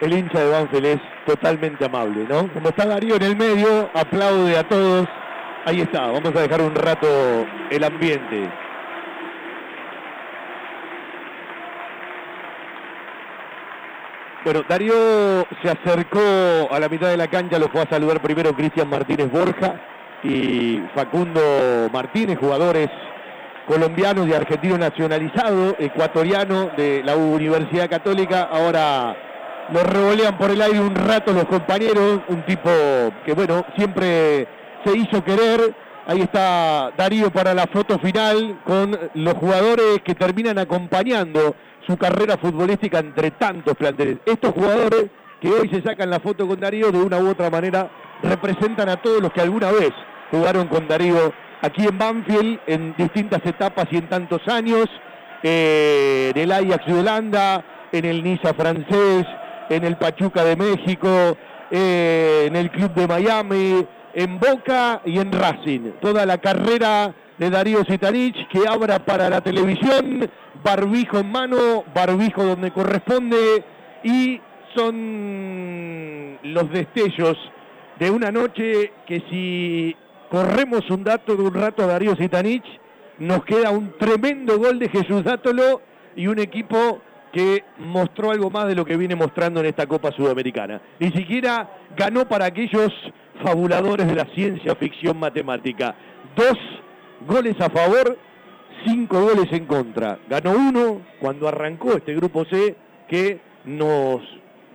el hincha de Banfield es totalmente amable, ¿no? Como está Darío en el medio, aplaude a todos. Ahí está, vamos a dejar un rato el ambiente. Bueno, Darío se acercó a la mitad de la cancha, lo fue a saludar primero Cristian Martínez Borja y Facundo Martínez, jugadores colombianos y argentino nacionalizado, ecuatoriano de la Universidad Católica. Ahora lo revolean por el aire un rato los compañeros, un tipo que bueno, siempre se hizo querer. Ahí está Darío para la foto final con los jugadores que terminan acompañando su carrera futbolística entre tantos planteles. Estos jugadores que hoy se sacan la foto con Darío de una u otra manera representan a todos los que alguna vez jugaron con Darío aquí en Banfield en distintas etapas y en tantos años, eh, en el Ajax de Holanda, en el Niza francés, en el Pachuca de México, eh, en el Club de Miami, en Boca y en Racing. Toda la carrera de Darío Zitanich que abra para la televisión, barbijo en mano, barbijo donde corresponde y son los destellos de una noche que si corremos un dato de un rato a Darío Zitanich, nos queda un tremendo gol de Jesús Dátolo y un equipo que mostró algo más de lo que viene mostrando en esta Copa Sudamericana. Ni siquiera ganó para aquellos fabuladores de la ciencia ficción matemática. Dos goles a favor, cinco goles en contra. Ganó uno cuando arrancó este grupo C que nos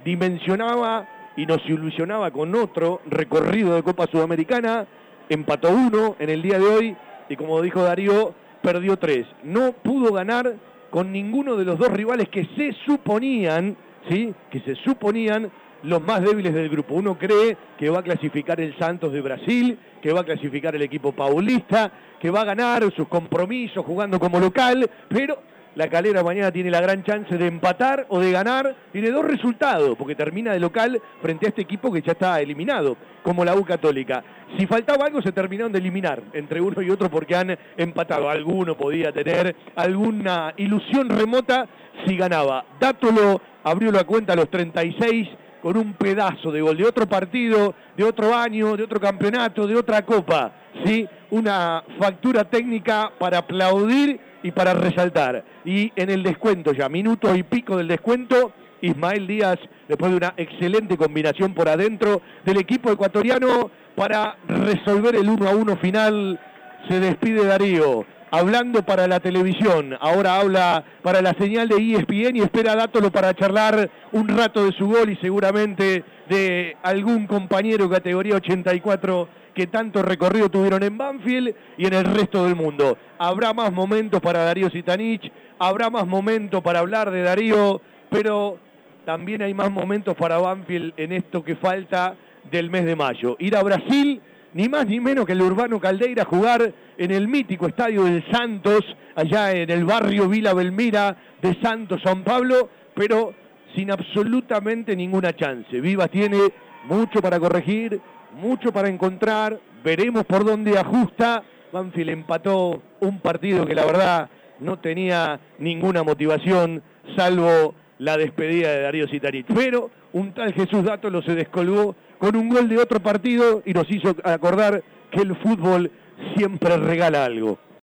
dimensionaba y nos ilusionaba con otro recorrido de Copa Sudamericana. Empató uno en el día de hoy y como dijo Darío, perdió tres. No pudo ganar con ninguno de los dos rivales que se suponían, ¿sí? Que se suponían los más débiles del grupo. Uno cree que va a clasificar el Santos de Brasil, que va a clasificar el equipo paulista, que va a ganar sus compromisos jugando como local, pero la calera mañana tiene la gran chance de empatar o de ganar. Tiene dos resultados, porque termina de local frente a este equipo que ya está eliminado, como la U Católica. Si faltaba algo, se terminaron de eliminar entre uno y otro porque han empatado. Alguno podía tener alguna ilusión remota si ganaba. Dátolo abrió la cuenta a los 36 con un pedazo de gol de otro partido, de otro año, de otro campeonato, de otra copa. ¿sí? Una factura técnica para aplaudir y para resaltar. Y en el descuento ya, minuto y pico del descuento, Ismael Díaz, después de una excelente combinación por adentro del equipo ecuatoriano para resolver el 1 a 1 final, se despide Darío hablando para la televisión, ahora habla para la señal de ESPN y espera a Dátolo para charlar un rato de su gol y seguramente de algún compañero categoría 84 que tanto recorrido tuvieron en Banfield y en el resto del mundo. Habrá más momentos para Darío Sitanich, habrá más momentos para hablar de Darío, pero también hay más momentos para Banfield en esto que falta del mes de mayo. Ir a Brasil ni más ni menos que el Urbano Caldeira jugar en el mítico estadio del Santos, allá en el barrio Vila Belmira de Santos, San Pablo, pero sin absolutamente ninguna chance. Vivas tiene mucho para corregir, mucho para encontrar, veremos por dónde ajusta. Banfield empató un partido que la verdad no tenía ninguna motivación, salvo la despedida de Darío Citarich. Pero un tal Jesús lo se descolgó con un gol de otro partido y nos hizo acordar que el fútbol siempre regala algo.